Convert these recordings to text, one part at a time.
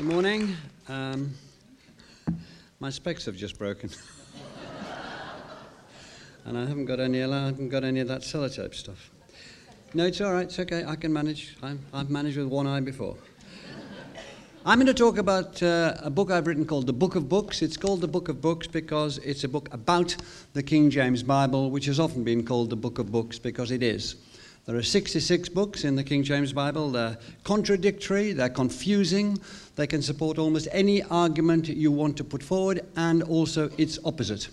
Good morning. Um, my specs have just broken. and I haven't got any, I haven't got any of that sellotape stuff. No, it's all right. It's okay. I can manage. i have managed with one eye before. I'm going to talk about uh, a book I've written called The Book of Books. It's called The Book of Books because it's a book about the King James Bible, which has often been called the Book of Books because it is. There are 66 books in the King James Bible. They're contradictory, they're confusing, they can support almost any argument you want to put forward, and also its opposite.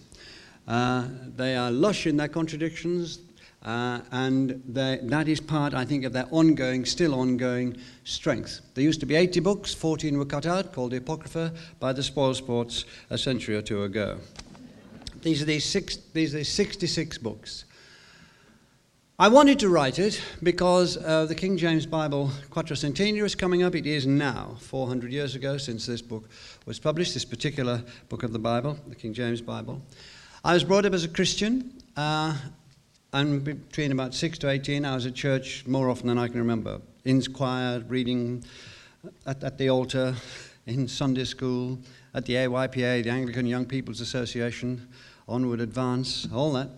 Uh, they are lush in their contradictions, uh, and that is part, I think, of their ongoing, still ongoing strength. There used to be 80 books, 14 were cut out, called the Apocrypha, by the Spoilsports a century or two ago. These are these, six, these are 66 books. I wanted to write it because uh, the King James Bible Quattrocentennial is coming up. It is now, 400 years ago since this book was published, this particular book of the Bible, the King James Bible. I was brought up as a Christian, uh, and between about 6 to 18, I was at church more often than I can remember. In choir, reading at, at the altar, in Sunday school, at the AYPA, the Anglican Young People's Association, Onward Advance, all that.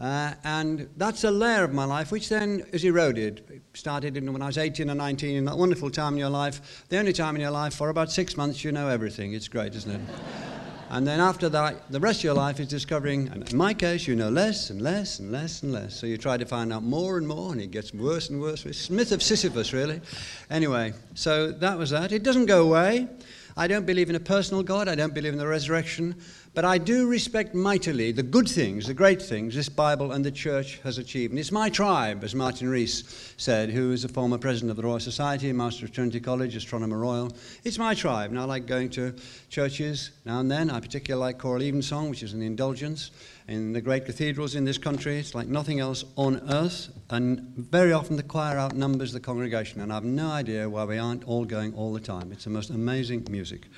Uh, and that's a layer of my life which then is eroded. It started when I was 18 or 19, in that wonderful time in your life, the only time in your life, for about six months, you know everything. It's great, isn't it? and then after that, the rest of your life is discovering, and in my case, you know less and less and less and less. So you try to find out more and more, and it gets worse and worse. It's myth of Sisyphus, really. Anyway, so that was that. It doesn't go away. I don't believe in a personal God. I don't believe in the resurrection. But I do respect mightily the good things, the great things this Bible and the church has achieved. And it's my tribe, as Martin Rees said, who is a former president of the Royal Society, master of Trinity College, astronomer royal. It's my tribe. And I like going to churches now and then. I particularly like choral evensong, which is an indulgence in the great cathedrals in this country. It's like nothing else on earth. And very often the choir outnumbers the congregation. And I have no idea why we aren't all going all the time. It's the most amazing music.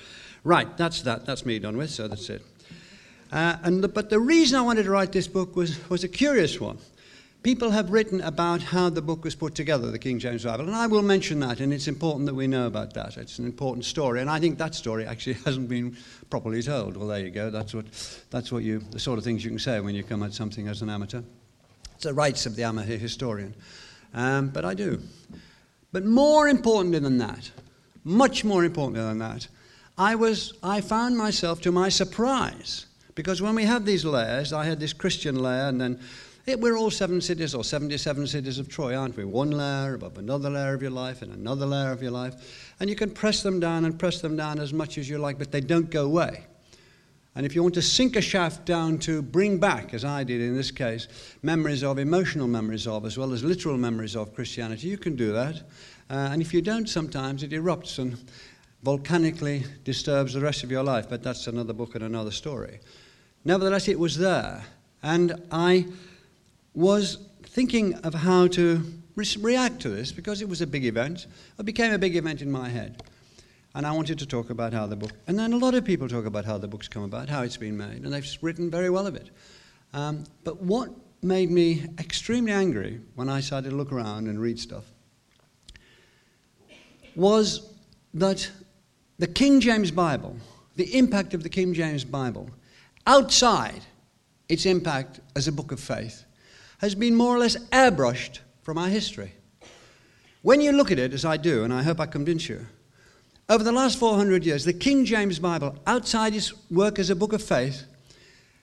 Right, that's that. That's me done with, so that's it. Uh, and the, but the reason I wanted to write this book was, was a curious one. People have written about how the book was put together, the King James Bible, and I will mention that, and it's important that we know about that. It's an important story, and I think that story actually hasn't been properly told. Well, there you go. That's what, that's what you, the sort of things you can say when you come at something as an amateur. It's the rights of the amateur historian. Um, but I do. But more importantly than that, much more importantly than that, I, was, I found myself, to my surprise, because when we have these layers, I had this Christian layer, and then it, we're all seven cities or 77 cities of Troy, aren't we? One layer above another layer of your life and another layer of your life. And you can press them down and press them down as much as you like, but they don't go away. And if you want to sink a shaft down to bring back, as I did in this case, memories of, emotional memories of, as well as literal memories of Christianity, you can do that. Uh, and if you don't, sometimes it erupts and volcanically disturbs the rest of your life. But that's another book and another story. Nevertheless, it was there. And I was thinking of how to re- react to this because it was a big event. It became a big event in my head. And I wanted to talk about how the book, and then a lot of people talk about how the book's come about, how it's been made, and they've written very well of it. Um, but what made me extremely angry when I started to look around and read stuff was that the King James Bible, the impact of the King James Bible, outside its impact as a book of faith, has been more or less airbrushed from our history. When you look at it, as I do, and I hope I convince you, over the last 400 years, the King James Bible, outside its work as a book of faith,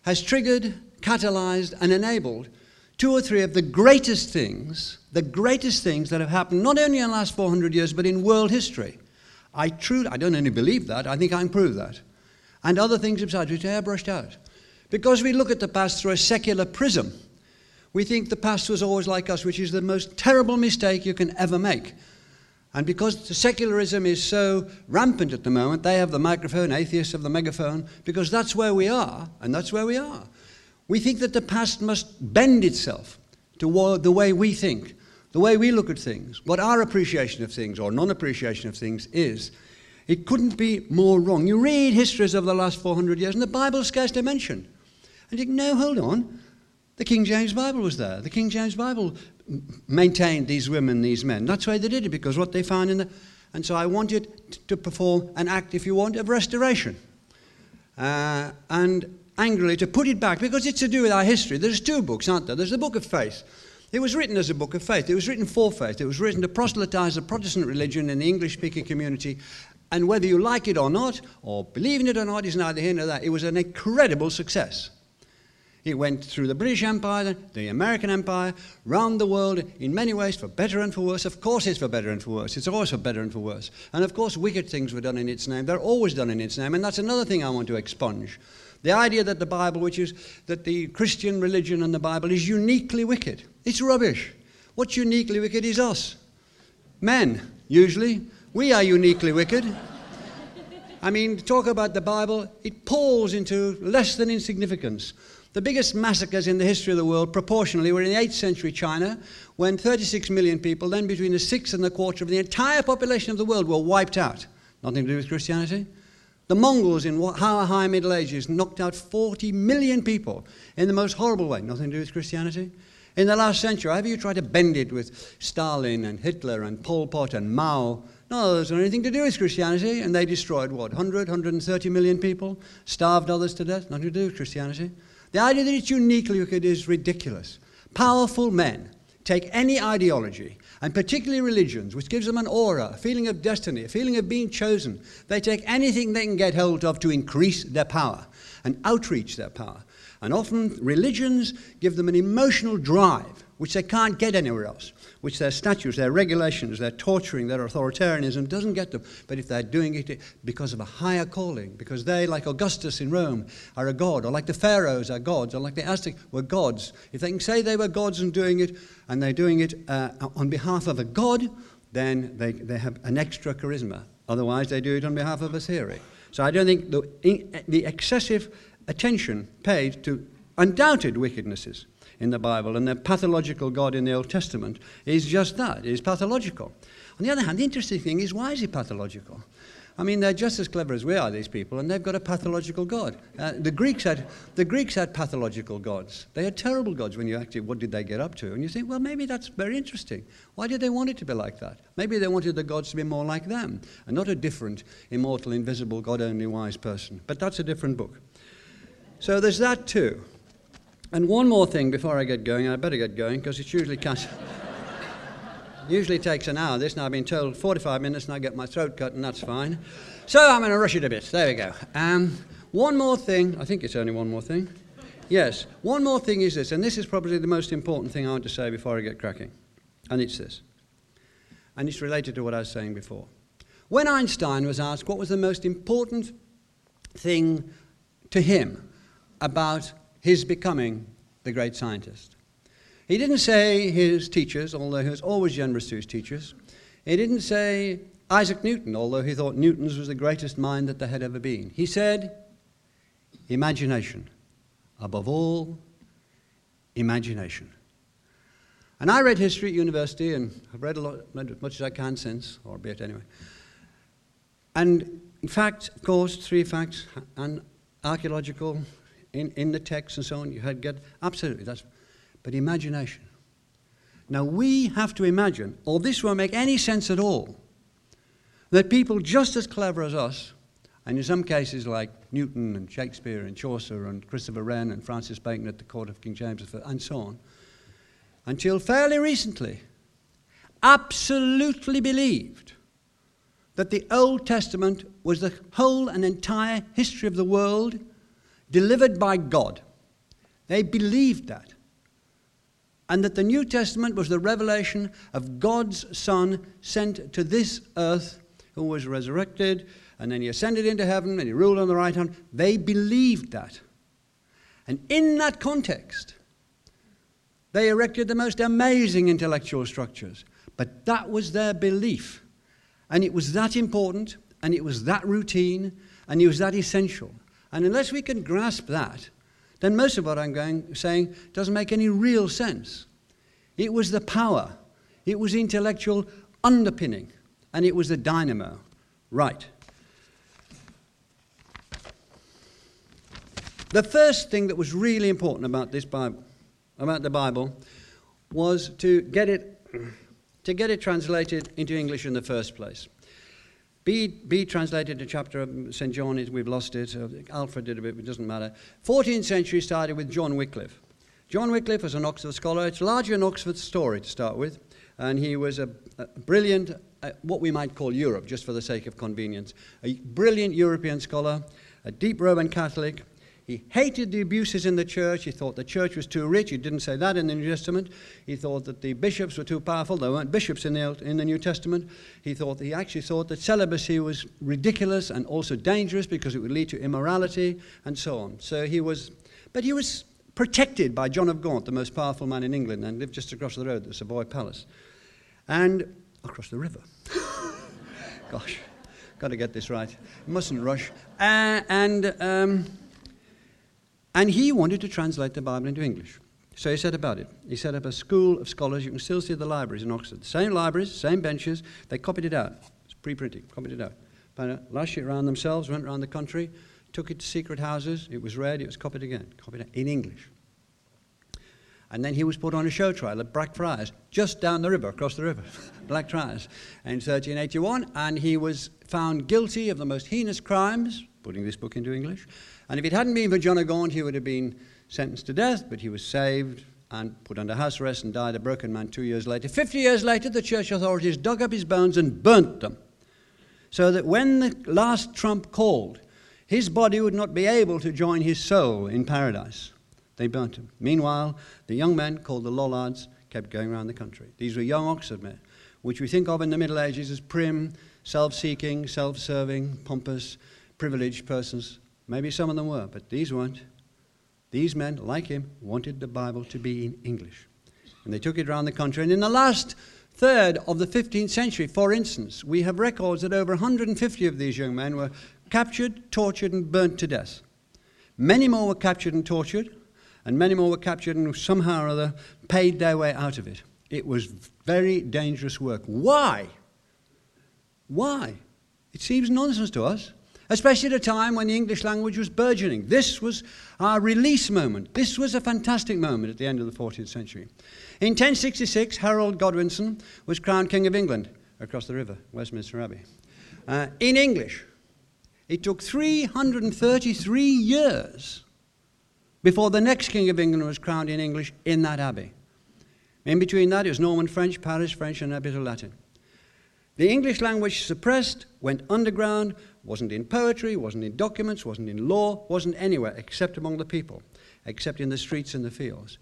has triggered, catalyzed, and enabled two or three of the greatest things, the greatest things that have happened not only in the last 400 years, but in world history. I, truly, I don't only believe that, I think I can prove that and other things besides, which are brushed out. Because we look at the past through a secular prism, we think the past was always like us, which is the most terrible mistake you can ever make. And because secularism is so rampant at the moment, they have the microphone, atheists have the megaphone, because that's where we are, and that's where we are. We think that the past must bend itself to the way we think, the way we look at things, what our appreciation of things or non appreciation of things is. It couldn't be more wrong. You read histories of the last 400 years, and the Bible's scarcely mentioned. And you think, no, hold on. The King James Bible was there. The King James Bible maintained these women, these men. That's why they did it, because what they found in the. And so I wanted to perform an act, if you want, of restoration. Uh, and angrily to put it back because it's to do with our history. There's two books, aren't there? There's the Book of Faith. It was written as a book of faith. It was written for faith. It was written to proselytize the Protestant religion in the English speaking community. And whether you like it or not, or believe in it or not, is neither here nor there. It was an incredible success. It went through the British Empire, the American Empire, round the world in many ways, for better and for worse. Of course, it's for better and for worse. It's always for better and for worse. And of course, wicked things were done in its name. They're always done in its name. And that's another thing I want to expunge. The idea that the Bible, which is that the Christian religion and the Bible is uniquely wicked. It's rubbish. What's uniquely wicked is us. Men, usually. We are uniquely wicked. I mean, talk about the Bible, it falls into less than insignificance. The biggest massacres in the history of the world, proportionally, were in the 8th century China, when 36 million people, then between a sixth and a quarter of the entire population of the world, were wiped out. Nothing to do with Christianity. The Mongols in how high Middle Ages knocked out 40 million people in the most horrible way. Nothing to do with Christianity. In the last century, have you tried to bend it with Stalin and Hitler and Pol Pot and Mao? No, there's anything to do with Christianity. And they destroyed what, 100, 130 million people? Starved others to death? Nothing to do with Christianity. The idea that it's uniquely wicked is ridiculous. Powerful men take any ideology, and particularly religions, which gives them an aura, a feeling of destiny, a feeling of being chosen. They take anything they can get hold of to increase their power and outreach their power. And often religions give them an emotional drive which they can't get anywhere else which their statutes, their regulations, their torturing, their authoritarianism doesn't get them. But if they're doing it because of a higher calling, because they, like Augustus in Rome, are a god, or like the pharaohs are gods, or like the Aztecs were gods, if they can say they were gods and doing it, and they're doing it uh, on behalf of a god, then they, they have an extra charisma. Otherwise, they do it on behalf of a theory. So I don't think the, the excessive attention paid to undoubted wickednesses in the Bible, and the pathological God in the Old Testament is just that, is pathological. On the other hand, the interesting thing is why is he pathological? I mean, they're just as clever as we are, these people, and they've got a pathological God. Uh, the, Greeks had, the Greeks had pathological gods. They had terrible gods when you actually, what did they get up to? And you think, well, maybe that's very interesting. Why did they want it to be like that? Maybe they wanted the gods to be more like them, and not a different, immortal, invisible, God only wise person. But that's a different book. So there's that too. And one more thing before I get going, I better get going because it's usually cut. usually takes an hour. This now I've been told 45 minutes and I get my throat cut and that's fine. So I'm going to rush it a bit. There we go. Um, one more thing. I think it's only one more thing. Yes. One more thing is this, and this is probably the most important thing I want to say before I get cracking. And it's this. And it's related to what I was saying before. When Einstein was asked what was the most important thing to him about his becoming the great scientist. He didn't say his teachers, although he was always generous to his teachers. He didn't say Isaac Newton, although he thought Newton's was the greatest mind that there had ever been. He said, imagination. Above all, imagination. And I read history at university, and I've read a lot, as much as I can since, or a bit anyway. And in fact, of course, three facts, and archaeological, in, in the text and so on. You had get absolutely that's, but imagination. Now we have to imagine, or this won't make any sense at all, that people just as clever as us, and in some cases like Newton and Shakespeare and Chaucer and Christopher Wren and Francis Bacon at the court of King James and so on, until fairly recently, absolutely believed that the Old Testament was the whole and entire history of the world delivered by God. They believed that. And that the New Testament was the revelation of God's Son sent to this earth, who was resurrected, and then he ascended into heaven and he ruled on the right hand. They believed that. And in that context, they erected the most amazing intellectual structures. But that was their belief. And it was that important, and it was that routine, and it was that essential. And unless we can grasp that, then most of what I'm going, saying doesn't make any real sense. It was the power, it was intellectual underpinning, and it was the dynamo. Right. The first thing that was really important about this Bible, about the Bible, was to get it, to get it translated into English in the first place. Bede, Bede translated a chapter of St. John, we've lost it. Alfred did a bit, but it doesn't matter. 14th century started with John Wycliffe. John Wycliffe was an Oxford scholar. It's largely an Oxford story to start with. And he was a, a brilliant, uh, what we might call Europe, just for the sake of convenience. A brilliant European scholar, a deep Roman Catholic, he hated the abuses in the church. He thought the church was too rich. He didn't say that in the New Testament. He thought that the bishops were too powerful. There weren't bishops in the, in the New Testament. He thought he actually thought that celibacy was ridiculous and also dangerous because it would lead to immorality and so on. So he was, but he was protected by John of Gaunt, the most powerful man in England, and lived just across the road, the Savoy Palace, and across the river. Gosh, got to get this right. Mustn't rush. Uh, and um, and he wanted to translate the Bible into English. So he set about it. He set up a school of scholars. You can still see the libraries in Oxford. Same libraries, same benches. They copied it out. It's pre printing, copied it out. Uh, lashed it around themselves, went around the country, took it to secret houses. It was read, it was copied again, copied in English. And then he was put on a show trial at Blackfriars, just down the river, across the river, Blackfriars, in 1381. And he was found guilty of the most heinous crimes, putting this book into English, and if it hadn't been for John of Gaunt, he would have been sentenced to death, but he was saved and put under house arrest and died a broken man two years later. Fifty years later, the church authorities dug up his bones and burnt them, so that when the last trump called, his body would not be able to join his soul in paradise. They burnt him. Meanwhile, the young men, called the Lollards, kept going around the country. These were young Oxford men, which we think of in the Middle Ages as prim, self seeking, self serving, pompous, privileged persons Maybe some of them were, but these weren't. These men, like him, wanted the Bible to be in English. And they took it around the country. And in the last third of the 15th century, for instance, we have records that over 150 of these young men were captured, tortured, and burnt to death. Many more were captured and tortured, and many more were captured and somehow or other paid their way out of it. It was very dangerous work. Why? Why? It seems nonsense to us especially at a time when the English language was burgeoning. This was our release moment. This was a fantastic moment at the end of the 14th century. In 1066, Harold Godwinson was crowned King of England across the river, Westminster Abbey, uh, in English. It took 333 years before the next King of England was crowned in English in that abbey. In between that, it was Norman French, Paris French, and a bit of Latin. The English language suppressed, went underground, wasn't in poetry, wasn't in documents, wasn't in law, wasn't anywhere except among the people, except in the streets and the fields.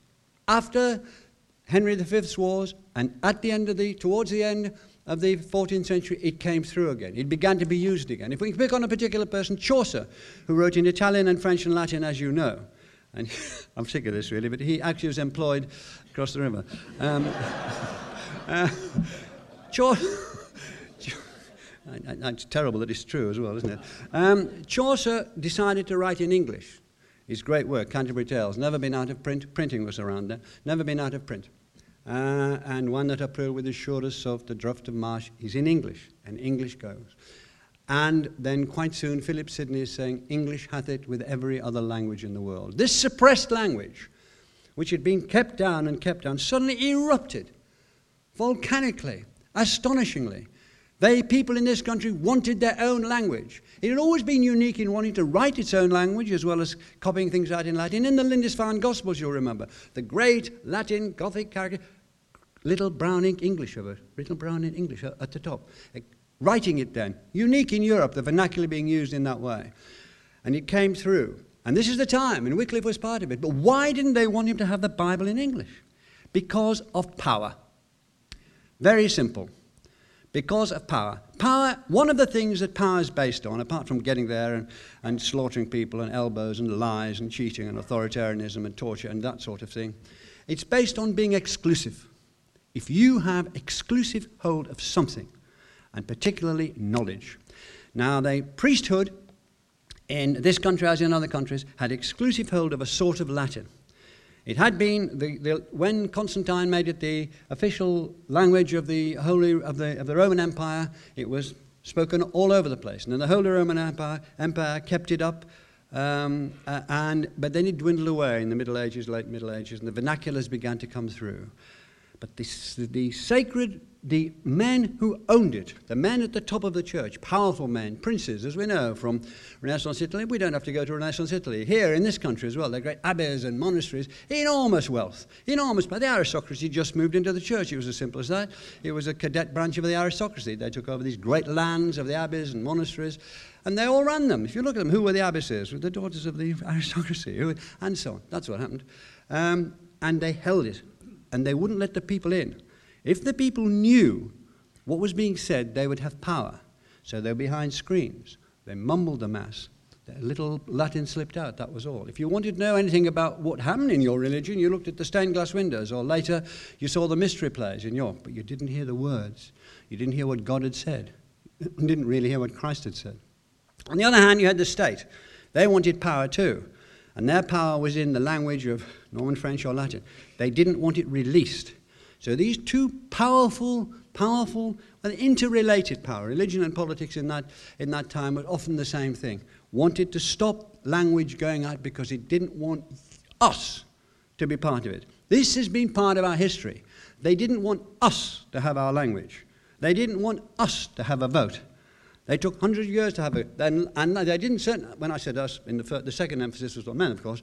After Henry V's wars, and at the end of the, towards the end of the 14th century, it came through again. It began to be used again. If we pick on a particular person, Chaucer, who wrote in Italian and French and Latin, as you know, and I'm sick of this really, but he actually was employed across the river. Um, uh, Chaucer. It's terrible that it's true as well, isn't it? Um, Chaucer decided to write in English. His great work, Canterbury Tales, never been out of print. Printing was around there, never been out of print. Uh, and one that April with the shortest of the Draught of Marsh is in English, and English goes. And then quite soon, Philip Sidney is saying, English hath it with every other language in the world. This suppressed language, which had been kept down and kept down, suddenly erupted volcanically, astonishingly. They, people in this country, wanted their own language. It had always been unique in wanting to write its own language as well as copying things out in Latin. In the Lindisfarne Gospels, you'll remember, the great Latin Gothic character, little brown ink English over, little brown ink English at the top. Eh, writing it then, unique in Europe, the vernacular being used in that way. And it came through. And this is the time, and Wycliffe was part of it. But why didn't they want him to have the Bible in English? Because of power. Very simple because of power. Power, one of the things that power is based on, apart from getting there and, and slaughtering people and elbows and lies and cheating and authoritarianism and torture and that sort of thing, it's based on being exclusive. If you have exclusive hold of something, and particularly knowledge. Now, the priesthood in this country, as in other countries, had exclusive hold of a sort of Latin. It had been, the, the, when Constantine made it the official language of the, Holy, of, the, of the Roman Empire, it was spoken all over the place. And the Holy Roman Empire, Empire kept it up, um, uh, and, but then it dwindled away in the Middle Ages, late Middle Ages, and the vernaculars began to come through. But this, the sacred the men who owned it, the men at the top of the church, powerful men, princes, as we know from Renaissance Italy, we don't have to go to Renaissance Italy. Here in this country as well, they're great abbeys and monasteries, enormous wealth, enormous. But the aristocracy just moved into the church. It was as simple as that. It was a cadet branch of the aristocracy. They took over these great lands of the abbeys and monasteries, and they all ran them. If you look at them, who were the abbesses? Were the daughters of the aristocracy, and so on. That's what happened. Um, and they held it, and they wouldn't let the people in. If the people knew what was being said, they would have power. So they were behind screens. They mumbled the Mass. A little Latin slipped out, that was all. If you wanted to know anything about what happened in your religion, you looked at the stained glass windows, or later you saw the mystery plays in York, but you didn't hear the words. You didn't hear what God had said. You didn't really hear what Christ had said. On the other hand, you had the state. They wanted power too, and their power was in the language of Norman French or Latin. They didn't want it released. So these two powerful, powerful, and interrelated power, religion and politics in that, in that time were often the same thing, wanted to stop language going out because it didn't want us to be part of it. This has been part of our history. They didn't want us to have our language. They didn't want us to have a vote. They took 100 years to have it. And, and they didn't, when I said us, in the, first, the second emphasis was on men, of course.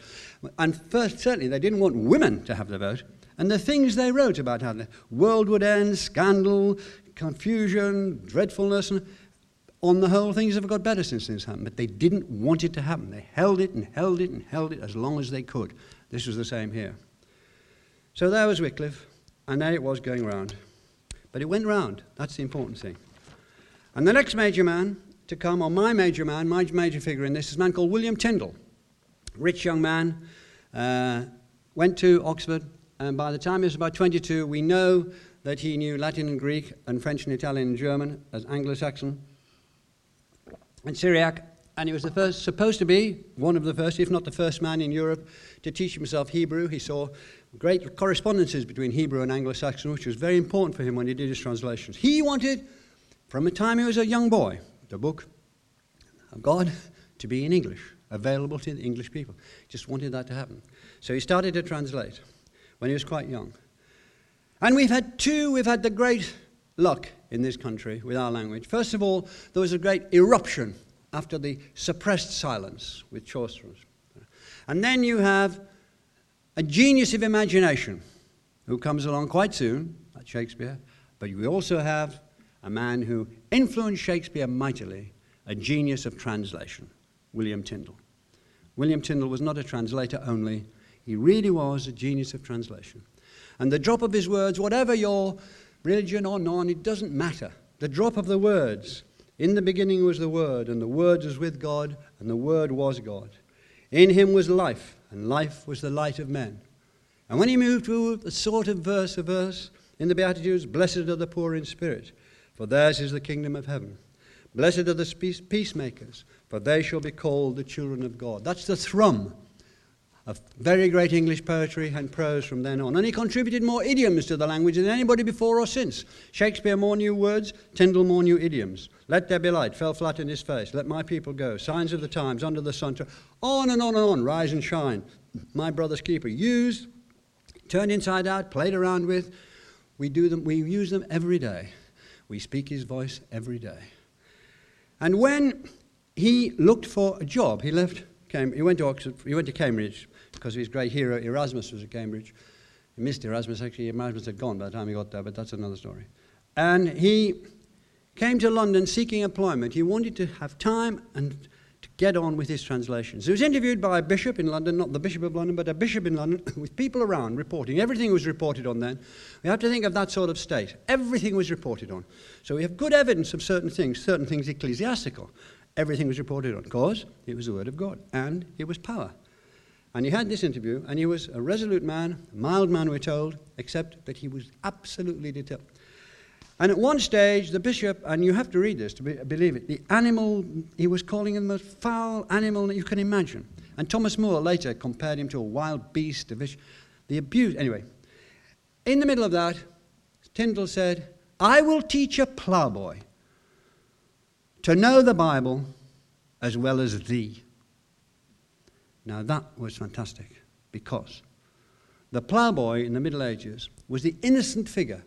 And first, certainly, they didn't want women to have the vote. And the things they wrote about how the world would end, scandal, confusion, dreadfulness, and on the whole, things have got better since this happened. But they didn't want it to happen. They held it and held it and held it as long as they could. This was the same here. So there was Wycliffe, and there it was going round. But it went round. That's the important thing. And the next major man to come, or my major man, my major figure in this, is a man called William Tyndale. Rich young man, uh, went to Oxford, and by the time he was about 22, we know that he knew Latin and Greek and French and Italian and German as Anglo Saxon and Syriac. And he was the first, supposed to be one of the first, if not the first man in Europe to teach himself Hebrew. He saw great correspondences between Hebrew and Anglo Saxon, which was very important for him when he did his translations. He wanted, from the time he was a young boy, the book of God to be in English, available to the English people. Just wanted that to happen. So he started to translate when he was quite young. And we've had two, we've had the great luck in this country with our language. First of all, there was a great eruption after the suppressed silence with Chaucer. And then you have a genius of imagination who comes along quite soon, like Shakespeare, but we also have a man who influenced Shakespeare mightily, a genius of translation, William Tyndale. William Tyndale was not a translator only, he really was a genius of translation. And the drop of his words, whatever your religion or non, it doesn't matter. The drop of the words. In the beginning was the Word, and the Word was with God, and the Word was God. In him was life, and life was the light of men. And when he moved to a sort of verse, a verse in the Beatitudes, blessed are the poor in spirit, for theirs is the kingdom of heaven. Blessed are the peacemakers, for they shall be called the children of God. That's the thrum of very great English poetry and prose from then on. And he contributed more idioms to the language than anybody before or since. Shakespeare more new words, Tyndale more new idioms. Let there be light, fell flat in his face. Let my people go. Signs of the times, under the sun. On and on and on, rise and shine. My brother's keeper. Used, turned inside out, played around with. We do them, we use them every day. We speak his voice every day. And when he looked for a job, he left he went to Oxford, he went to Cambridge, because his great hero Erasmus was at Cambridge. He missed Erasmus, actually, Erasmus had gone by the time he got there, but that's another story. And he came to London seeking employment. He wanted to have time and to get on with his translations. He was interviewed by a bishop in London, not the Bishop of London, but a bishop in London, with people around reporting. Everything was reported on then. We have to think of that sort of state. Everything was reported on. So we have good evidence of certain things, certain things ecclesiastical. Everything was reported on because it was the Word of God and it was power. And he had this interview, and he was a resolute man, a mild man, we're told, except that he was absolutely determined. And at one stage, the bishop, and you have to read this to be, believe it, the animal, he was calling him the most foul animal that you can imagine. And Thomas More later compared him to a wild beast, a vish, the abuse. Anyway, in the middle of that, Tyndale said, I will teach a ploughboy to know the Bible as well as thee. Now that was fantastic because the ploughboy in the Middle Ages was the innocent figure.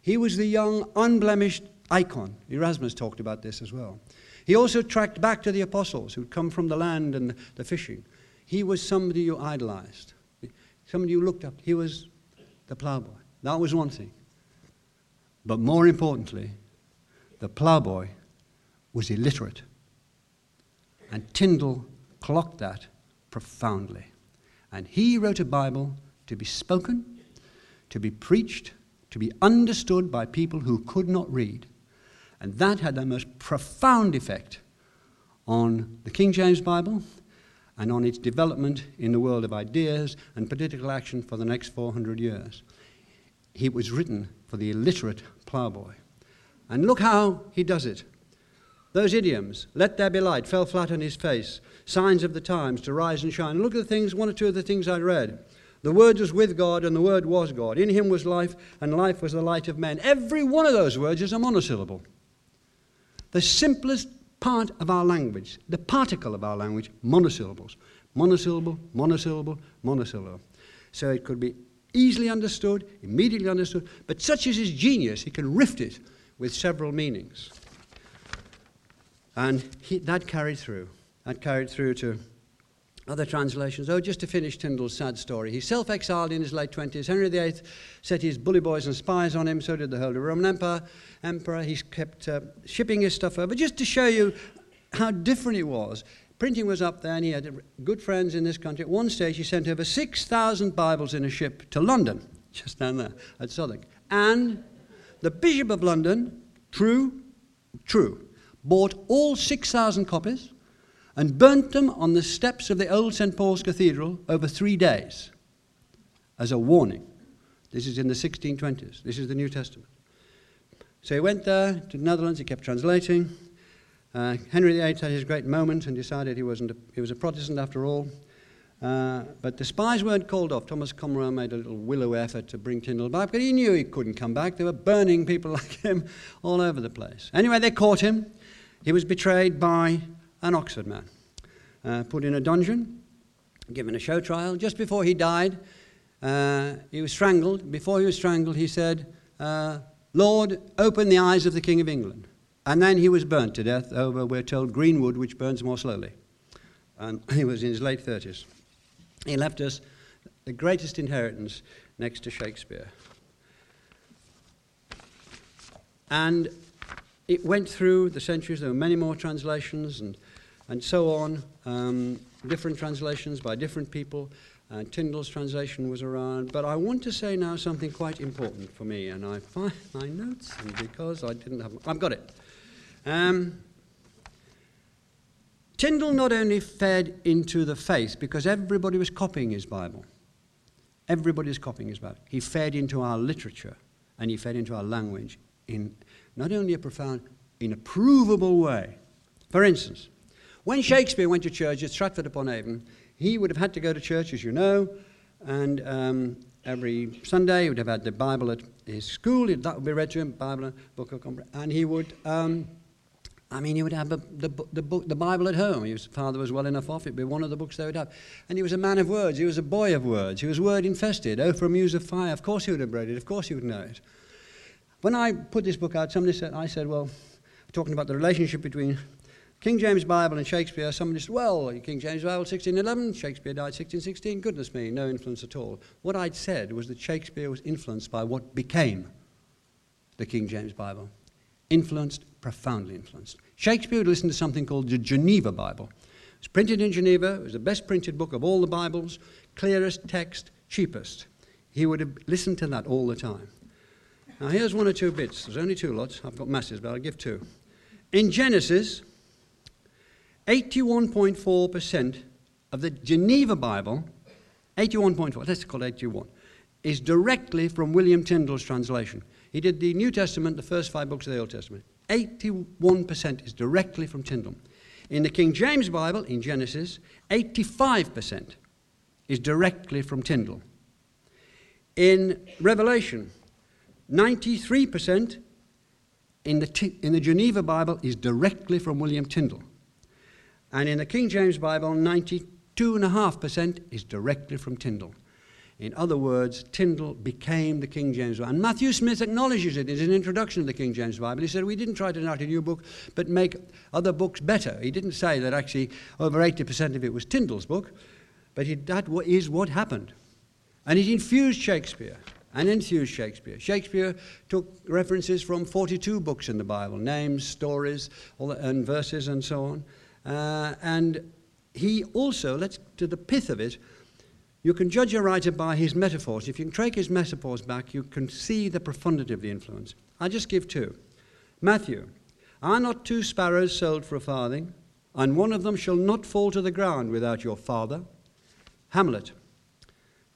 He was the young, unblemished icon. Erasmus talked about this as well. He also tracked back to the apostles who'd come from the land and the fishing. He was somebody you idolized, somebody you looked up. He was the ploughboy. That was one thing. But more importantly, the ploughboy was illiterate. And Tyndale clocked that profoundly. And he wrote a Bible to be spoken, to be preached, to be understood by people who could not read. And that had the most profound effect on the King James Bible and on its development in the world of ideas and political action for the next 400 years. It was written for the illiterate ploughboy. And look how he does it. Those idioms, let there be light, fell flat on his face, signs of the times, to rise and shine. Look at the things, one or two of the things I read. The Word was with God, and the Word was God. In him was life, and life was the light of men. Every one of those words is a monosyllable. The simplest part of our language, the particle of our language, monosyllables. Monosyllable, monosyllable, monosyllable. So it could be easily understood, immediately understood, but such is his genius, he can rift it with several meanings. And he, that carried through. That carried through to other translations. Oh, just to finish Tyndale's sad story. He self exiled in his late 20s. Henry VIII set his bully boys and spies on him, so did the Holy Roman Empire. Emperor. He kept uh, shipping his stuff over. Just to show you how different it was. Printing was up there, and he had good friends in this country. At one stage, he sent over 6,000 Bibles in a ship to London, just down there at Southwark. And the Bishop of London, true, true, bought all 6,000 copies and burnt them on the steps of the old St. Paul's Cathedral over three days as a warning. This is in the 1620s. This is the New Testament. So he went there to the Netherlands, he kept translating. Uh, Henry VIII had his great moment and decided he, wasn't a, he was a Protestant after all. Uh, but the spies weren't called off. Thomas Cromwell made a little willow effort to bring Tyndale back, but he knew he couldn't come back. They were burning people like him all over the place. Anyway, they caught him. He was betrayed by an Oxford man, uh, put in a dungeon, given a show trial. Just before he died, uh, he was strangled. Before he was strangled, he said, uh, Lord, open the eyes of the King of England. And then he was burnt to death over, we're told, green wood, which burns more slowly. And he was in his late 30s. He left us the greatest inheritance next to Shakespeare. And it went through the centuries. There were many more translations and, and so on, um, different translations by different people. Uh, Tyndale's translation was around. But I want to say now something quite important for me, and I find my notes, and because I didn't have, I've got it. Um, Tyndale not only fed into the faith because everybody was copying his Bible. Everybody was copying his Bible. He fed into our literature and he fed into our language in not only a profound, in a provable way. For instance, when Shakespeare went to church at Stratford upon Avon, he would have had to go to church, as you know, and um, every Sunday he would have had the Bible at his school. That would be read to him, Bible, Book of and he would. Um, I mean, he would have a, the, the, book, the Bible at home. His father was well enough off, it'd be one of the books they would have. And he was a man of words. He was a boy of words. He was word infested. Oh, for a muse of fire. Of course he would have read it. Of course he would know it. When I put this book out, somebody said, I said, well, talking about the relationship between King James Bible and Shakespeare, somebody said, well, King James Bible 1611, Shakespeare died 1616. Goodness me, no influence at all. What I'd said was that Shakespeare was influenced by what became the King James Bible. Influenced, profoundly influenced. Shakespeare would listen to something called the Geneva Bible. It was printed in Geneva. It was the best printed book of all the Bibles, clearest text, cheapest. He would have listened to that all the time. Now, here's one or two bits. There's only two lots. I've got masses, but I'll give two. In Genesis, 81.4% of the Geneva Bible, 81.4, let's call it 81, is directly from William Tyndale's translation. He did the New Testament, the first five books of the Old Testament. 81% is directly from Tyndale. In the King James Bible, in Genesis, 85% is directly from Tyndale. In Revelation, 93% in the, in the Geneva Bible is directly from William Tyndale. And in the King James Bible, 92.5% is directly from Tyndale. In other words, Tyndale became the King James Bible. And Matthew Smith acknowledges it in his introduction to the King James Bible. He said, We didn't try to write a new book, but make other books better. He didn't say that actually over 80% of it was Tyndale's book, but it, that is what happened. And it infused Shakespeare and infused Shakespeare. Shakespeare took references from 42 books in the Bible names, stories, and verses, and so on. Uh, and he also, let's to the pith of it, you can judge a writer by his metaphors. If you can trace his metaphors back, you can see the profundity of the influence. I'll just give two. Matthew, are not two sparrows sold for a farthing, and one of them shall not fall to the ground without your father? Hamlet,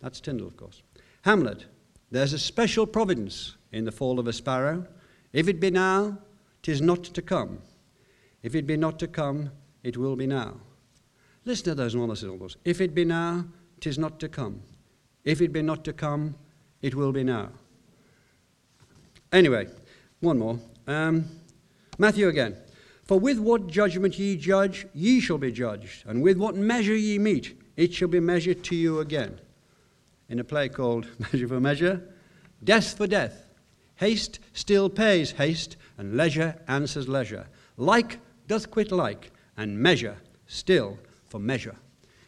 that's Tyndale, of course. Hamlet, there's a special providence in the fall of a sparrow. If it be now, tis not to come. If it be not to come, it will be now. Listen to those monosyllables. If it be now, tis not to come. If it be not to come, it will be now. Anyway, one more. Um, Matthew again. For with what judgment ye judge, ye shall be judged, and with what measure ye meet, it shall be measured to you again. In a play called Measure for Measure, death for death. Haste still pays haste, and leisure answers leisure. Like doth quit like, and measure still for measure.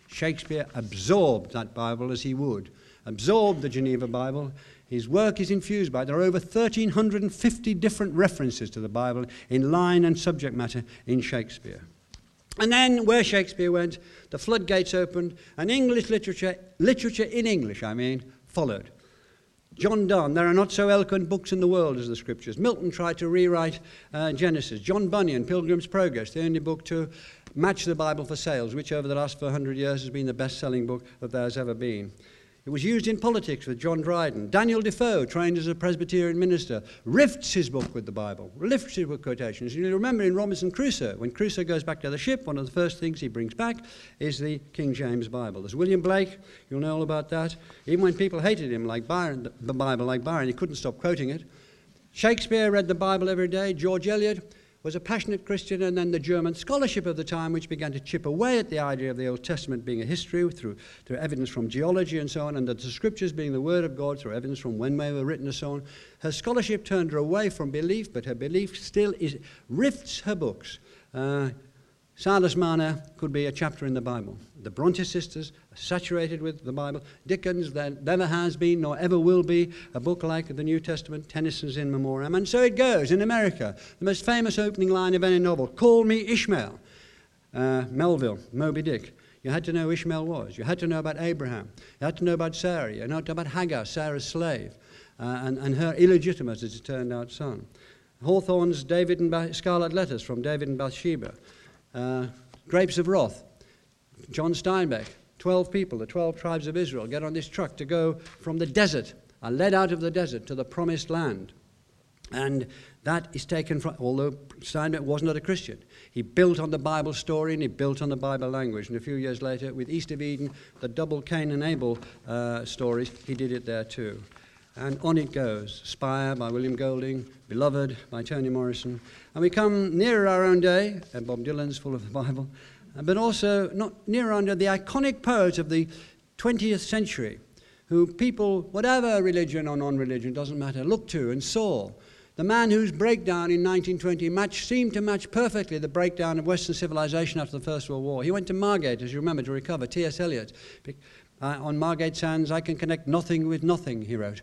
Shakespeare absorbed that Bible as he would, absorbed the Geneva Bible. His work is infused by it. There are over 1,350 different references to the Bible in line and subject matter in Shakespeare. And then, where Shakespeare went, the floodgates opened, and English literature, literature in English, I mean, followed. John Donne, there are not so eloquent books in the world as the scriptures. Milton tried to rewrite uh, Genesis. John Bunyan, Pilgrim's Progress, the only book to match the Bible for sales, which over the last 400 years has been the best selling book that there has ever been. It was used in politics with John Dryden. Daniel Defoe, trained as a Presbyterian minister, rifts his book with the Bible, lifts it with quotations. You remember in Robinson Crusoe, when Crusoe goes back to the ship, one of the first things he brings back is the King James Bible. There's William Blake, you'll know all about that. Even when people hated him, like Byron, the Bible, like Byron, he couldn't stop quoting it. Shakespeare read the Bible every day. George Eliot, was a passionate Christian, and then the German scholarship of the time, which began to chip away at the idea of the Old Testament being a history through, through evidence from geology and so on, and that the scriptures being the Word of God through evidence from when they were written and so on. Her scholarship turned her away from belief, but her belief still is, rifts her books. Uh, Silas Marner could be a chapter in the Bible. The Bronte sisters saturated with the Bible. Dickens, there never has been nor ever will be a book like the New Testament, Tennyson's In Memoriam. And so it goes in America. The most famous opening line of any novel Call me Ishmael. Uh, Melville, Moby Dick. You had to know who Ishmael was. You had to know about Abraham. You had to know about Sarah. You had to know about Hagar, Sarah's slave, uh, and, and her illegitimate, as it turned out, son. Hawthorne's David and ba- Scarlet Letters from David and Bathsheba. Uh, Grapes of Wrath, John Steinbeck, 12 people, the 12 tribes of Israel, get on this truck to go from the desert, are led out of the desert to the promised land. And that is taken from, although Steinbeck was not a Christian, he built on the Bible story and he built on the Bible language. And a few years later, with East of Eden, the double Cain and Abel uh, stories, he did it there too. And on it goes Spire by William Golding, Beloved by Toni Morrison. And we come nearer our own day, and Bob Dylan's full of the Bible, but also not under the iconic poet of the 20th century, who people, whatever religion or non religion, doesn't matter, looked to and saw. The man whose breakdown in 1920 matched, seemed to match perfectly the breakdown of Western civilization after the First World War. He went to Margate, as you remember, to recover. T.S. Eliot. Uh, on Margate Sands, I can connect nothing with nothing, he wrote.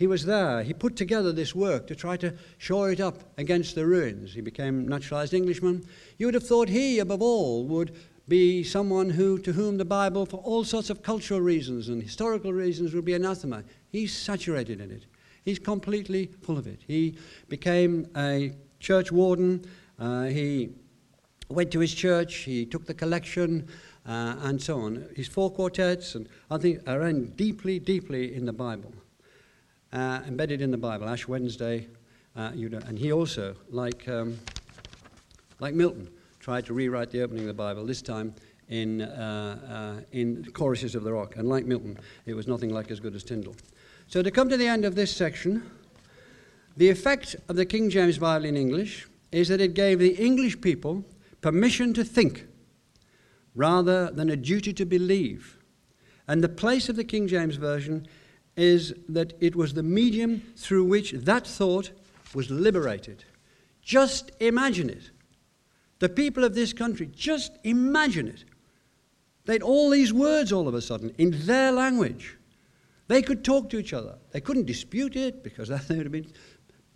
He was there. He put together this work to try to shore it up against the ruins. He became naturalized Englishman. You would have thought he, above all, would be someone who, to whom the Bible, for all sorts of cultural reasons and historical reasons, would be anathema. He's saturated in it. He's completely full of it. He became a church warden. Uh, he went to his church. He took the collection uh, and so on. His four quartets, and I think, are in deeply, deeply in the Bible uh, embedded in the Bible, Ash Wednesday, uh, and he also, like, um, like Milton, tried to rewrite the opening of the Bible, this time in, uh, uh, in Choruses of the Rock. And like Milton, it was nothing like as good as Tyndale. So to come to the end of this section, the effect of the King James Bible in English is that it gave the English people permission to think rather than a duty to believe And the place of the King James Version is that it was the medium through which that thought was liberated. Just imagine it. The people of this country, just imagine it. They'd all these words all of a sudden in their language. They could talk to each other. They couldn't dispute it because they would have been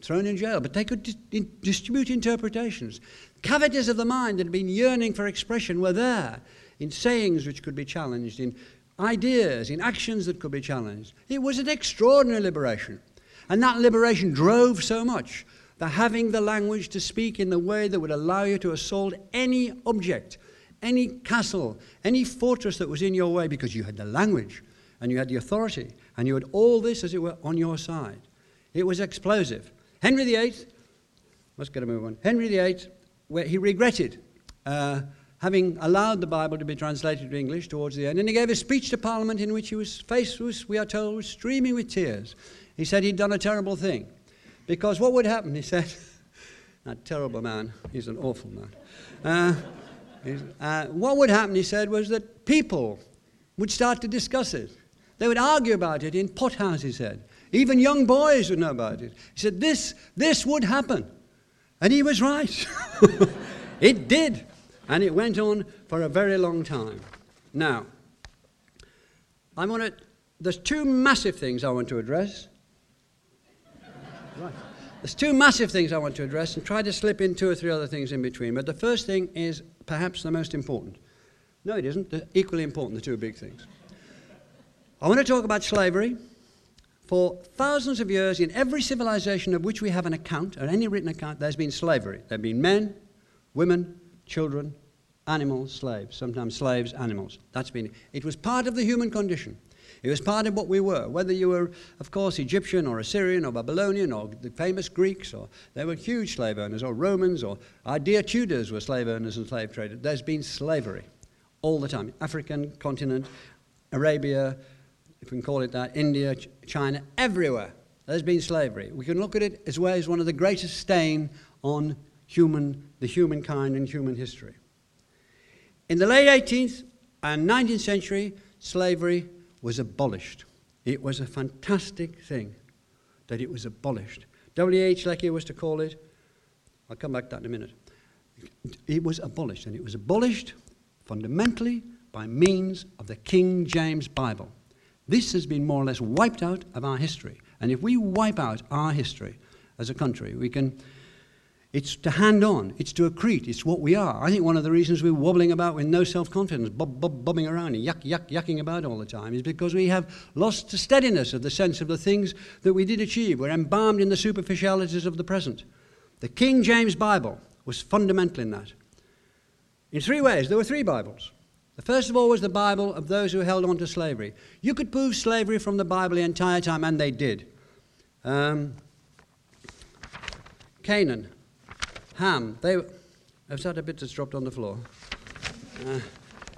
thrown in jail, but they could dis- distribute interpretations. Cavities of the mind that had been yearning for expression were there in sayings which could be challenged, in ideas, in actions that could be challenged. It was an extraordinary liberation. And that liberation drove so much the having the language to speak in the way that would allow you to assault any object, any castle, any fortress that was in your way because you had the language and you had the authority and you had all this, as it were, on your side. It was explosive. Henry VIII, let's get a move on. Henry VIII, where he regretted uh, having allowed the Bible to be translated to English towards the end, and he gave a speech to Parliament in which he was we are told, was streaming with tears. He said he'd done a terrible thing. Because what would happen, he said, that terrible man, he's an awful man. Uh, uh, what would happen, he said, was that people would start to discuss it. They would argue about it in pothouses, he said. Even young boys would know about it. He said, This, this would happen. And he was right. it did. And it went on for a very long time. Now, I want to, there's two massive things I want to address. Right. There's two massive things I want to address and try to slip in two or three other things in between. But the first thing is perhaps the most important. No, it isn't. They're equally important, the two big things. I want to talk about slavery. For thousands of years, in every civilization of which we have an account, or any written account, there's been slavery. There have been men, women, children, animals, slaves, sometimes slaves, animals. That's been it. was part of the human condition. It was part of what we were. Whether you were, of course, Egyptian or Assyrian or Babylonian or the famous Greeks, or they were huge slave owners, or Romans, or our dear Tudors were slave owners and slave traders. There's been slavery all the time. African continent, Arabia, if we can call it that, India, China, everywhere. There's been slavery. We can look at it as well as one of the greatest stain on human, the humankind and human history. In the late 18th and 19th century, slavery was abolished. It was a fantastic thing that it was abolished. W.H. Lecky was to call it, I'll come back to that in a minute. It was abolished, and it was abolished fundamentally by means of the King James Bible. This has been more or less wiped out of our history. And if we wipe out our history as a country, we can it's to hand on. It's to accrete. It's what we are. I think one of the reasons we're wobbling about with no self confidence, bob, bob, bobbing around and yuck, yuck, yucking about all the time, is because we have lost the steadiness of the sense of the things that we did achieve. We're embalmed in the superficialities of the present. The King James Bible was fundamental in that. In three ways. There were three Bibles. The first of all was the Bible of those who held on to slavery. You could prove slavery from the Bible the entire time, and they did. Um, Canaan, Ham. They, I've that a bit that's dropped on the floor? Uh,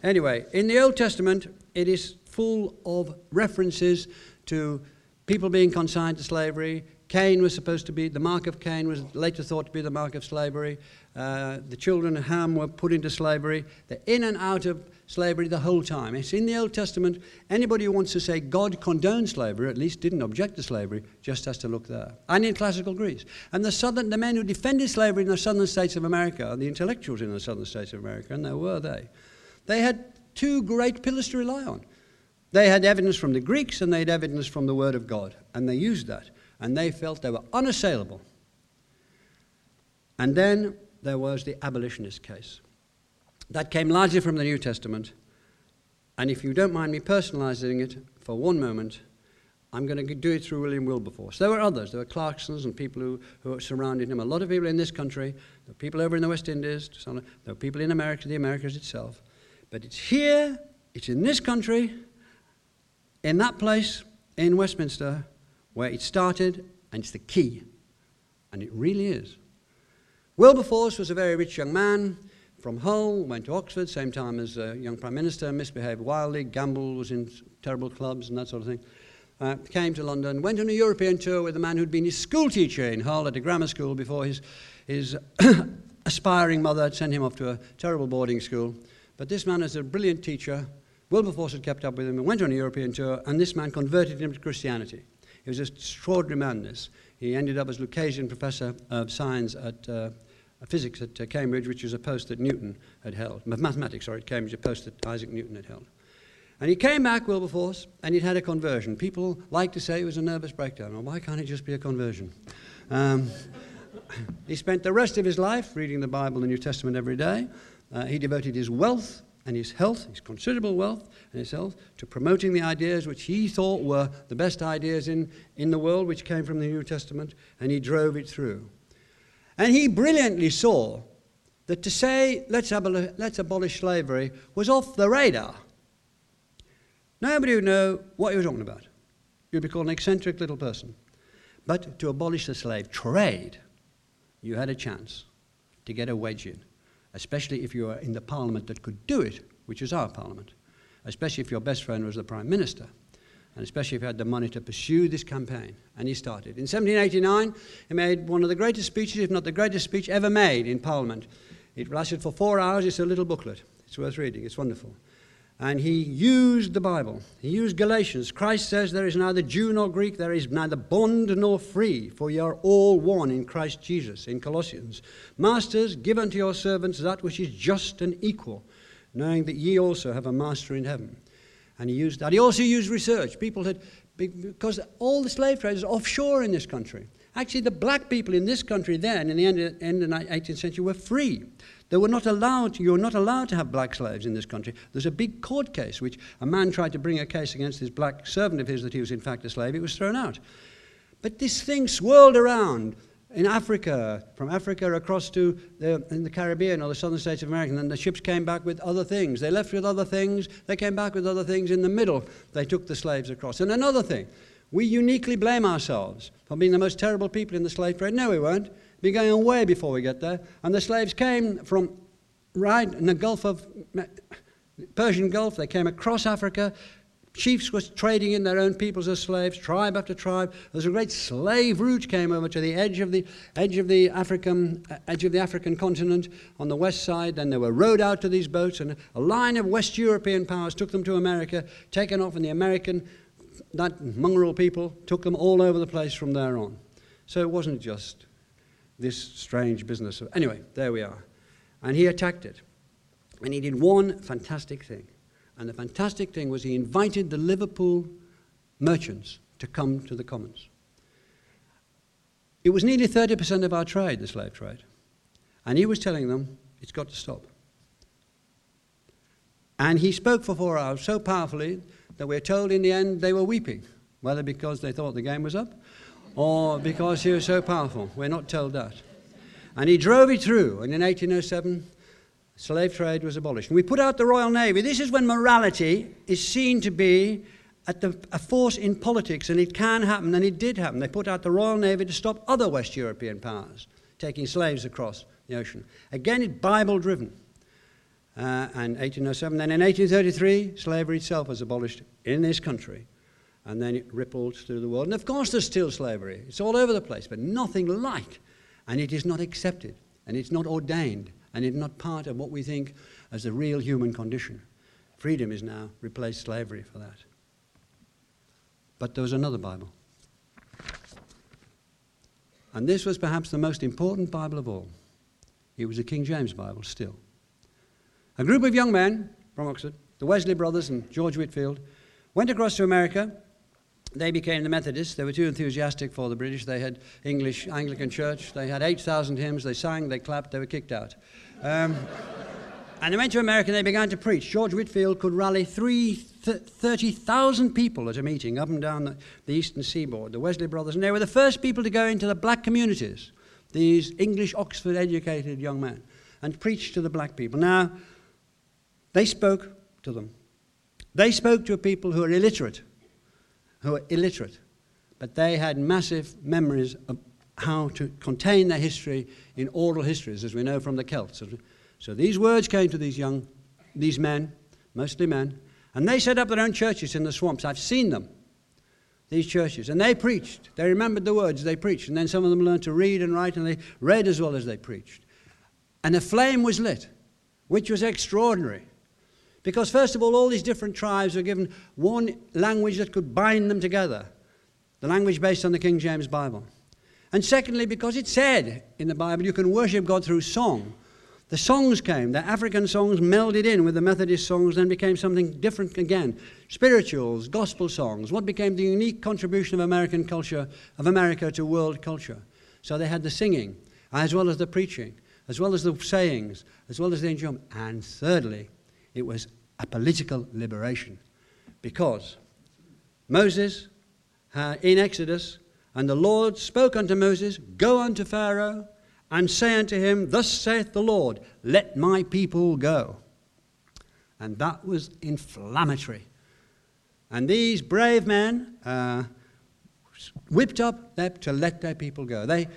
anyway, in the Old Testament, it is full of references to people being consigned to slavery. Cain was supposed to be, the mark of Cain was later thought to be the mark of slavery. Uh, the children of Ham were put into slavery. They're in and out of slavery the whole time. It's in the Old Testament. Anybody who wants to say God condoned slavery, at least didn't object to slavery, just has to look there. And in classical Greece. And the southern, the men who defended slavery in the southern states of America, the intellectuals in the southern states of America, and there were they, they had two great pillars to rely on. They had evidence from the Greeks and they had evidence from the Word of God. And they used that. And they felt they were unassailable. And then there was the abolitionist case. That came largely from the New Testament. And if you don't mind me personalizing it for one moment, I'm going to do it through William Wilberforce. There were others. There were Clarksons and people who, who surrounded him. A lot of people in this country. There were people over in the West Indies. There were people in America, the Americas itself. But it's here, it's in this country, in that place in Westminster, where it started, and it's the key. And it really is. Wilberforce was a very rich young man from Hull, went to Oxford, same time as a young Prime Minister, misbehaved wildly, gambled, was in terrible clubs and that sort of thing. Uh, came to London, went on a European tour with a man who'd been his school teacher in Hull at a grammar school before his, his aspiring mother had sent him off to a terrible boarding school. But this man is a brilliant teacher, Wilberforce had kept up with him and went on a European tour, and this man converted him to Christianity. He was an extraordinary man, this. He ended up as Lucasian Professor of Science at uh, Physics at uh, Cambridge, which was a post that Newton had held. Mathematics, sorry, at Cambridge, a post that Isaac Newton had held. And he came back, Wilberforce, and he'd had a conversion. People like to say it was a nervous breakdown. Well, why can't it just be a conversion? Um, he spent the rest of his life reading the Bible and the New Testament every day. Uh, he devoted his wealth and his health, his considerable wealth and his health, to promoting the ideas which he thought were the best ideas in, in the world, which came from the New Testament, and he drove it through. And he brilliantly saw that to say, let's, abolish, let's abolish slavery, was off the radar. Nobody would know what he was talking about. You'd be called an eccentric little person. But to abolish the slave trade, you had a chance to get a wedge in especially if you were in the parliament that could do it, which is our parliament, especially if your best friend was the prime minister, and especially if you had the money to pursue this campaign. And he started. In 1789, he made one of the greatest speeches, if not the greatest speech ever made in parliament. It lasted for four hours. It's a little booklet. It's worth reading. It's wonderful. And he used the Bible. He used Galatians. Christ says, There is neither Jew nor Greek, there is neither bond nor free, for ye are all one in Christ Jesus. In Colossians, Masters, give unto your servants that which is just and equal, knowing that ye also have a master in heaven. And he used that. He also used research. People had, because all the slave trade is offshore in this country. Actually, the black people in this country then, in the end, end of the 18th century, were free. They were not allowed, you're not allowed to have black slaves in this country. There's a big court case, which a man tried to bring a case against this black servant of his that he was in fact a slave. It was thrown out. But this thing swirled around in Africa, from Africa across to the, in the Caribbean or the southern states of America, and then the ships came back with other things. They left with other things, they came back with other things. In the middle, they took the slaves across. And another thing, we uniquely blame ourselves for being the most terrible people in the slave trade. No, we weren't be going away before we get there. And the slaves came from right in the Gulf of Persian Gulf. They came across Africa. Chiefs were trading in their own peoples as slaves, tribe after tribe. There's a great slave route came over to the edge of the edge of the African uh, edge of the African continent on the west side. Then they were rowed out to these boats, and a line of West European powers took them to America, taken off, and the American that mongrel people took them all over the place from there on. So it wasn't just this strange business. Anyway, there we are. And he attacked it. And he did one fantastic thing. And the fantastic thing was he invited the Liverpool merchants to come to the commons. It was nearly 30% of our trade, the slave trade. And he was telling them, it's got to stop. And he spoke for four hours so powerfully that we're told in the end they were weeping, whether because they thought the game was up or because he was so powerful. We're not told that. And he drove it through, and in 1807, slave trade was abolished. And we put out the Royal Navy. This is when morality is seen to be the, a force in politics, and it can happen, and it did happen. They put out the Royal Navy to stop other West European powers taking slaves across the ocean. Again, it's Bible driven. Uh, and 1807. Then in 1833, slavery itself was abolished in this country and then it rippled through the world. And of course, there's still slavery. It's all over the place, but nothing like. And it is not accepted, and it's not ordained, and it's not part of what we think as the real human condition. Freedom is now replaced slavery for that. But there was another Bible. And this was perhaps the most important Bible of all. It was the King James Bible still. A group of young men from Oxford, the Wesley brothers and George Whitefield, went across to America they became the Methodists. They were too enthusiastic for the British. They had English Anglican Church. They had 8,000 hymns. They sang, they clapped, they were kicked out. Um, and they went to America and they began to preach. George Whitefield could rally 30,000 people at a meeting up and down the, the eastern seaboard, the Wesley brothers. And they were the first people to go into the black communities, these English Oxford educated young men, and preach to the black people. Now, they spoke to them. They spoke to people who are illiterate who were illiterate, but they had massive memories of how to contain their history in oral histories, as we know from the Celts. So these words came to these young, these men, mostly men, and they set up their own churches in the swamps. I've seen them, these churches, and they preached. They remembered the words they preached, and then some of them learned to read and write, and they read as well as they preached. And a flame was lit, which was extraordinary. Because, first of all, all these different tribes were given one language that could bind them together the language based on the King James Bible. And secondly, because it said in the Bible you can worship God through song. The songs came, the African songs melded in with the Methodist songs, then became something different again. Spirituals, gospel songs, what became the unique contribution of American culture, of America to world culture. So they had the singing, as well as the preaching, as well as the sayings, as well as the enjoyment. And thirdly, it was a political liberation. Because Moses, uh, in Exodus, and the Lord spoke unto Moses, Go unto Pharaoh and say unto him, Thus saith the Lord, let my people go. And that was inflammatory. And these brave men uh, whipped up to let their people go. They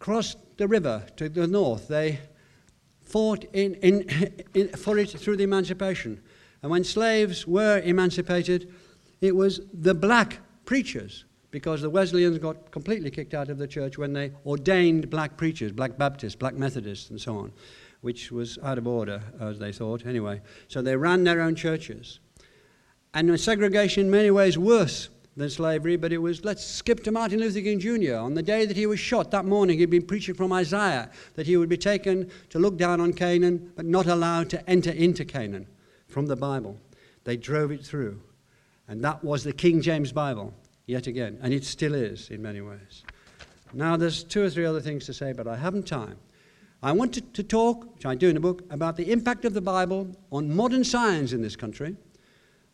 crossed the river to the north. They fought in, in, in, for it through the emancipation. And when slaves were emancipated, it was the black preachers because the Wesleyans got completely kicked out of the church when they ordained black preachers, black Baptists, black Methodists, and so on, which was out of order, as they thought, anyway. So they ran their own churches. And segregation in many ways worse than slavery, but it was, let's skip to Martin Luther King Jr. On the day that he was shot, that morning, he'd been preaching from Isaiah that he would be taken to look down on Canaan, but not allowed to enter into Canaan from the Bible. They drove it through. And that was the King James Bible yet again, and it still is in many ways. Now, there's two or three other things to say, but I haven't time. I want to, to talk, which I do in the book, about the impact of the Bible on modern science in this country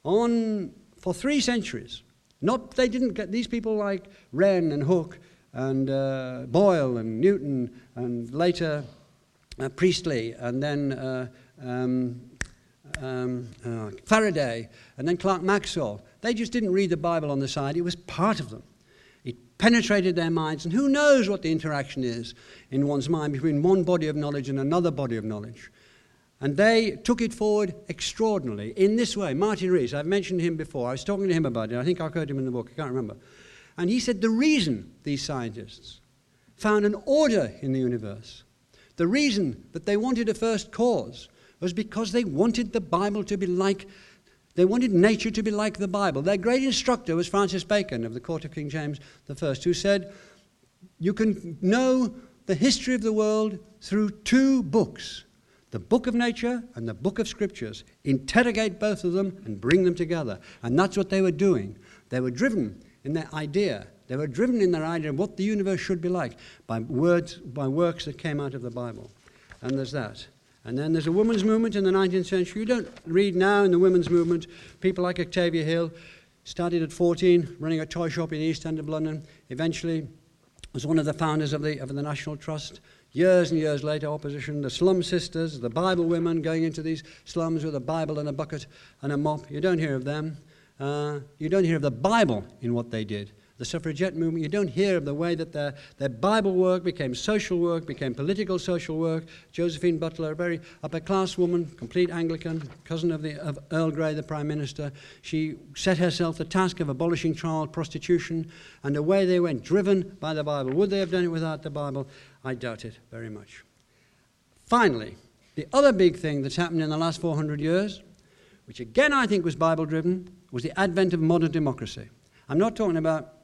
on, for three centuries. Not, they didn't get these people like Wren and Hooke and uh, Boyle and Newton and later uh, Priestley and then uh, um, um, uh, Faraday and then Clerk Maxwell. They just didn't read the Bible on the side, it was part of them. It penetrated their minds, and who knows what the interaction is in one's mind between one body of knowledge and another body of knowledge. And they took it forward extraordinarily in this way. Martin Rees, I've mentioned him before. I was talking to him about it. I think I quoted him in the book. I can't remember. And he said the reason these scientists found an order in the universe, the reason that they wanted a first cause, was because they wanted the Bible to be like they wanted nature to be like the Bible. Their great instructor was Francis Bacon of the court of King James I, who said, You can know the history of the world through two books the book of nature and the book of scriptures. Interrogate both of them and bring them together. And that's what they were doing. They were driven in their idea. They were driven in their idea of what the universe should be like by words, by works that came out of the Bible. And there's that. And then there's a women's movement in the 19th century. You don't read now in the women's movement. People like Octavia Hill started at 14, running a toy shop in the East End of London. Eventually, was one of the founders of the, of the National Trust. Years and years later, opposition, the slum sisters, the Bible women going into these slums with a Bible and a bucket and a mop. You don't hear of them. Uh, you don't hear of the Bible in what they did the suffragette movement, you don't hear of the way that their, their Bible work became social work, became political social work. Josephine Butler, a very upper class woman, complete Anglican, cousin of, the, of Earl Grey, the Prime Minister, she set herself the task of abolishing child prostitution, and away they went, driven by the Bible. Would they have done it without the Bible? I doubt it very much. Finally, the other big thing that's happened in the last 400 years, which again I think was Bible driven, was the advent of modern democracy. I'm not talking about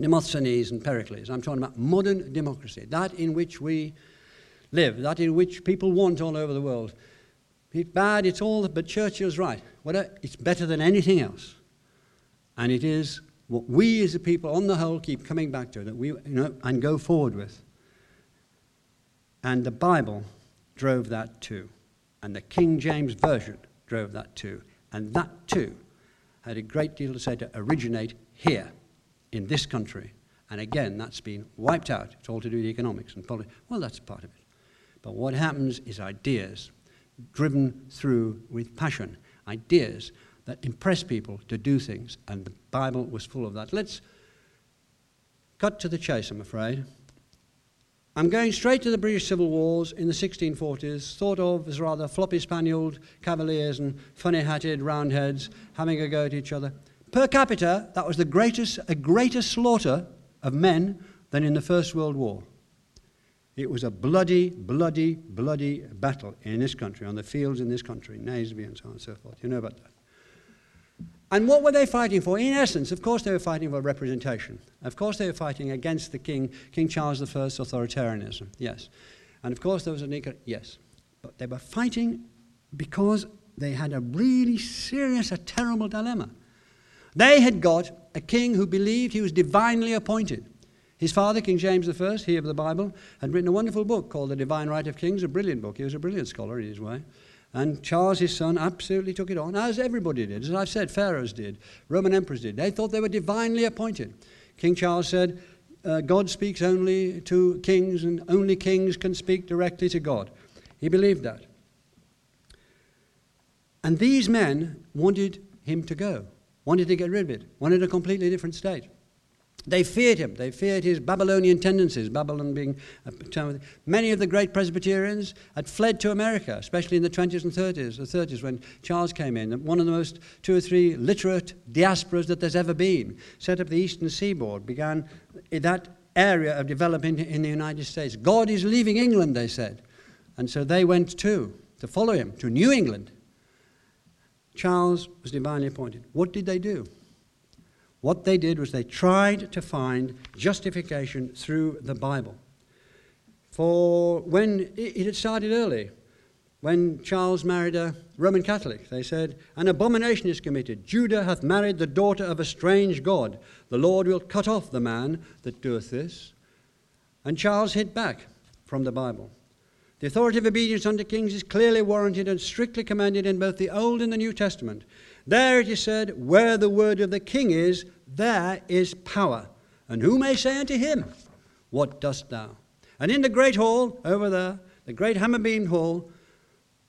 Demosthenes and Pericles. I'm talking about modern democracy, that in which we live, that in which people want all over the world. It's bad, it's all, but Churchill's right. It's better than anything else. And it is what we as a people, on the whole, keep coming back to, that we, you know, and go forward with. And the Bible drove that too. And the King James Version drove that too. And that too had a great deal to say to originate here in this country. And again, that's been wiped out. It's all to do with economics and politics. Well, that's part of it. But what happens is ideas driven through with passion, ideas that impress people to do things. And the Bible was full of that. Let's cut to the chase, I'm afraid. I'm going straight to the British Civil Wars in the 1640s, thought of as rather floppy spanieled cavaliers and funny hatted roundheads having a go at each other. Per capita, that was the greatest, a greater slaughter of men than in the First World War. It was a bloody, bloody, bloody battle in this country, on the fields in this country, Naseby and so on and so forth. You know about that. And what were they fighting for? In essence, of course, they were fighting for representation. Of course, they were fighting against the king, King Charles I's authoritarianism. Yes. And of course, there was a yes. But they were fighting because they had a really serious, a terrible dilemma. They had got a king who believed he was divinely appointed. His father, King James I, he of the Bible, had written a wonderful book called The Divine Right of Kings, a brilliant book. He was a brilliant scholar in his way. And Charles, his son, absolutely took it on, as everybody did. As I've said, pharaohs did, Roman emperors did. They thought they were divinely appointed. King Charles said, uh, God speaks only to kings, and only kings can speak directly to God. He believed that. And these men wanted him to go, wanted to get rid of it, wanted a completely different state. They feared him. They feared his Babylonian tendencies, Babylon being a term. Many of the great Presbyterians had fled to America, especially in the 20s and 30s, the 30s when Charles came in. One of the most two or three literate diasporas that there's ever been. Set up the eastern seaboard, began that area of development in the United States. God is leaving England, they said. And so they went too, to follow him, to New England. Charles was divinely appointed. What did they do? What they did was they tried to find justification through the Bible. For when it had started early, when Charles married a Roman Catholic, they said, An abomination is committed. Judah hath married the daughter of a strange God. The Lord will cut off the man that doeth this. And Charles hit back from the Bible. The authority of obedience unto kings is clearly warranted and strictly commanded in both the Old and the New Testament. There it is said, Where the word of the king is, there is power. And who may say unto him, What dost thou? And in the great hall over there, the great hammer beam hall,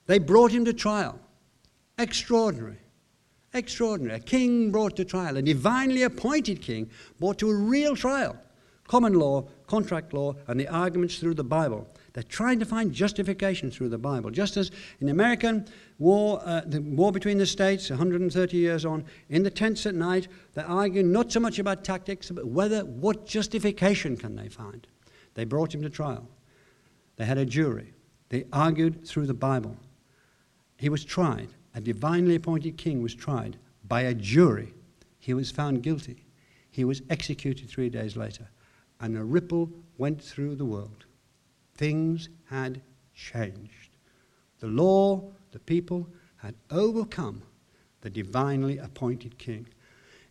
they brought him to trial. Extraordinary. Extraordinary. A king brought to trial, a divinely appointed king brought to a real trial. Common law, contract law, and the arguments through the Bible. They're trying to find justification through the Bible. Just as in American war, uh, the war between the states, 130 years on, in the tents at night, they're arguing not so much about tactics, but whether what justification can they find. They brought him to trial. They had a jury. They argued through the Bible. He was tried. A divinely appointed king was tried by a jury. He was found guilty. He was executed three days later. And a ripple went through the world. Things had changed. The law, the people had overcome the divinely appointed king.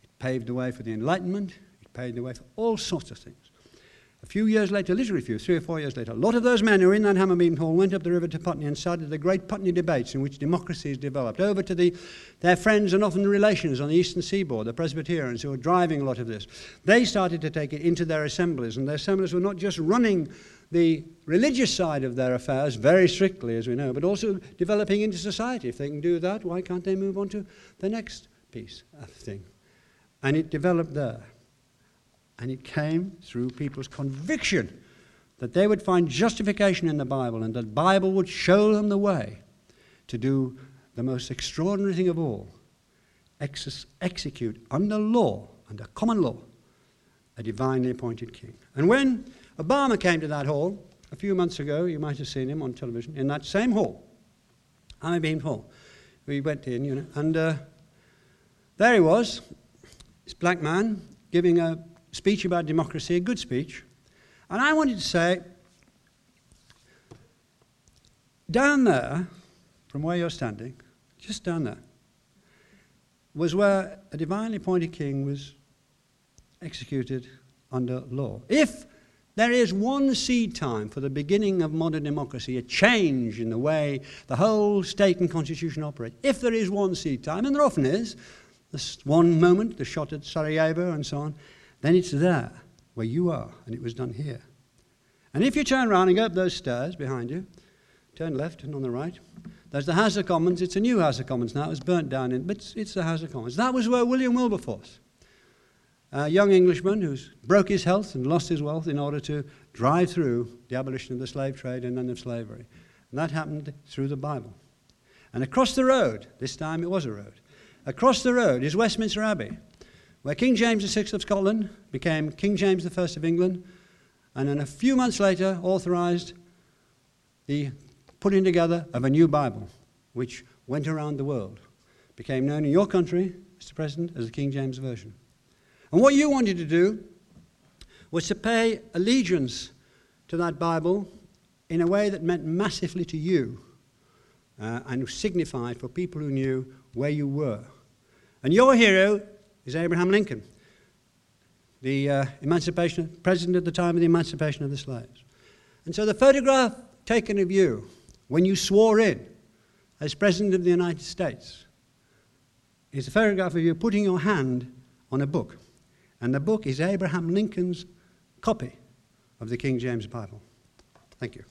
It paved the way for the Enlightenment, it paved the way for all sorts of things. A few years later, literally a few, three or four years later, a lot of those men who were in that hammer beam hall went up the river to Putney and started the great Putney debates in which democracy is developed. Over to the, their friends and often relations on the eastern seaboard, the Presbyterians who were driving a lot of this. They started to take it into their assemblies, and their assemblies were not just running the religious side of their affairs very strictly, as we know, but also developing into society. If they can do that, why can't they move on to the next piece of thing? And it developed there. And it came through people's conviction that they would find justification in the Bible and that the Bible would show them the way to do the most extraordinary thing of all ex- execute under law, under common law, a divinely appointed king. And when Obama came to that hall a few months ago. You might have seen him on television in that same hall, Hammer Beam Hall. We went in, you know, and uh, there he was, this black man giving a speech about democracy, a good speech. And I wanted to say, down there, from where you're standing, just down there, was where a divinely appointed king was executed under law. If there is one seed time for the beginning of modern democracy, a change in the way the whole state and constitution operate. If there is one seed time, and there often is, this one moment, the shot at Sarajevo and so on, then it's there where you are, and it was done here. And if you turn around and go up those stairs behind you, turn left and on the right, there's the House of Commons. It's a new House of Commons now. It was burnt down, in, but it's, it's the House of Commons. That was where William Wilberforce a young Englishman who broke his health and lost his wealth in order to drive through the abolition of the slave trade and end of slavery. And that happened through the Bible. And across the road, this time it was a road, across the road is Westminster Abbey, where King James VI of Scotland became King James I of England and then a few months later authorized the putting together of a new Bible, which went around the world, became known in your country, Mr. President, as the King James Version. And what you wanted to do was to pay allegiance to that Bible in a way that meant massively to you uh, and signified for people who knew where you were. And your hero is Abraham Lincoln, the uh, emancipation, president at the time of the emancipation of the slaves. And so the photograph taken of you when you swore in as President of the United States is a photograph of you putting your hand on a book. And the book is Abraham Lincoln's copy of the King James Bible. Thank you.